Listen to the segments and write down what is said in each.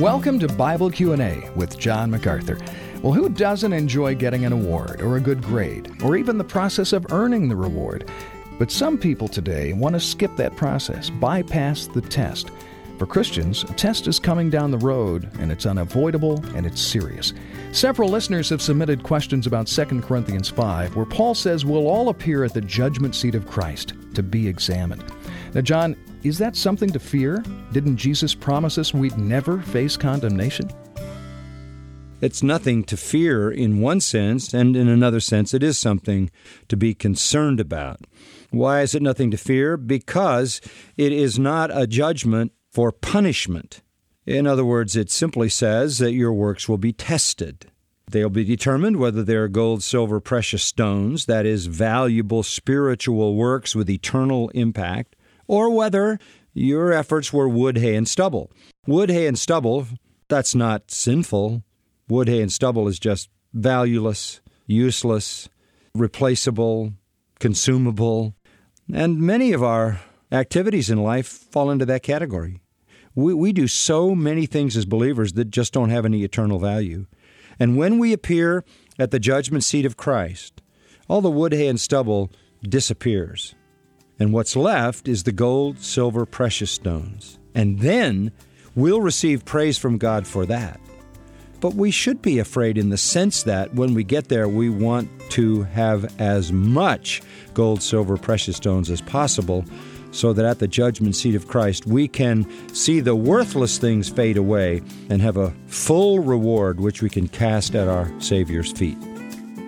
Welcome to Bible Q&A with John MacArthur. Well, who doesn't enjoy getting an award or a good grade or even the process of earning the reward? But some people today want to skip that process, bypass the test. For Christians, a test is coming down the road, and it's unavoidable and it's serious. Several listeners have submitted questions about 2 Corinthians 5, where Paul says we'll all appear at the judgment seat of Christ to be examined. Now, John, is that something to fear? Didn't Jesus promise us we'd never face condemnation? It's nothing to fear in one sense, and in another sense, it is something to be concerned about. Why is it nothing to fear? Because it is not a judgment for punishment. In other words, it simply says that your works will be tested. They'll be determined whether they're gold, silver, precious stones, that is, valuable spiritual works with eternal impact, or whether your efforts were wood, hay, and stubble. Wood, hay, and stubble, that's not sinful. Wood, hay, and stubble is just valueless, useless, replaceable, consumable. And many of our activities in life fall into that category. We, we do so many things as believers that just don't have any eternal value. And when we appear at the judgment seat of Christ, all the wood, hay, and stubble disappears and what's left is the gold, silver, precious stones. And then we'll receive praise from God for that. But we should be afraid in the sense that when we get there, we want to have as much gold, silver, precious stones as possible so that at the judgment seat of Christ we can see the worthless things fade away and have a full reward which we can cast at our Savior's feet.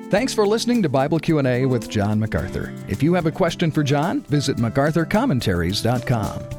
Thanks for listening to Bible Q&A with John MacArthur. If you have a question for John, visit macarthurcommentaries.com.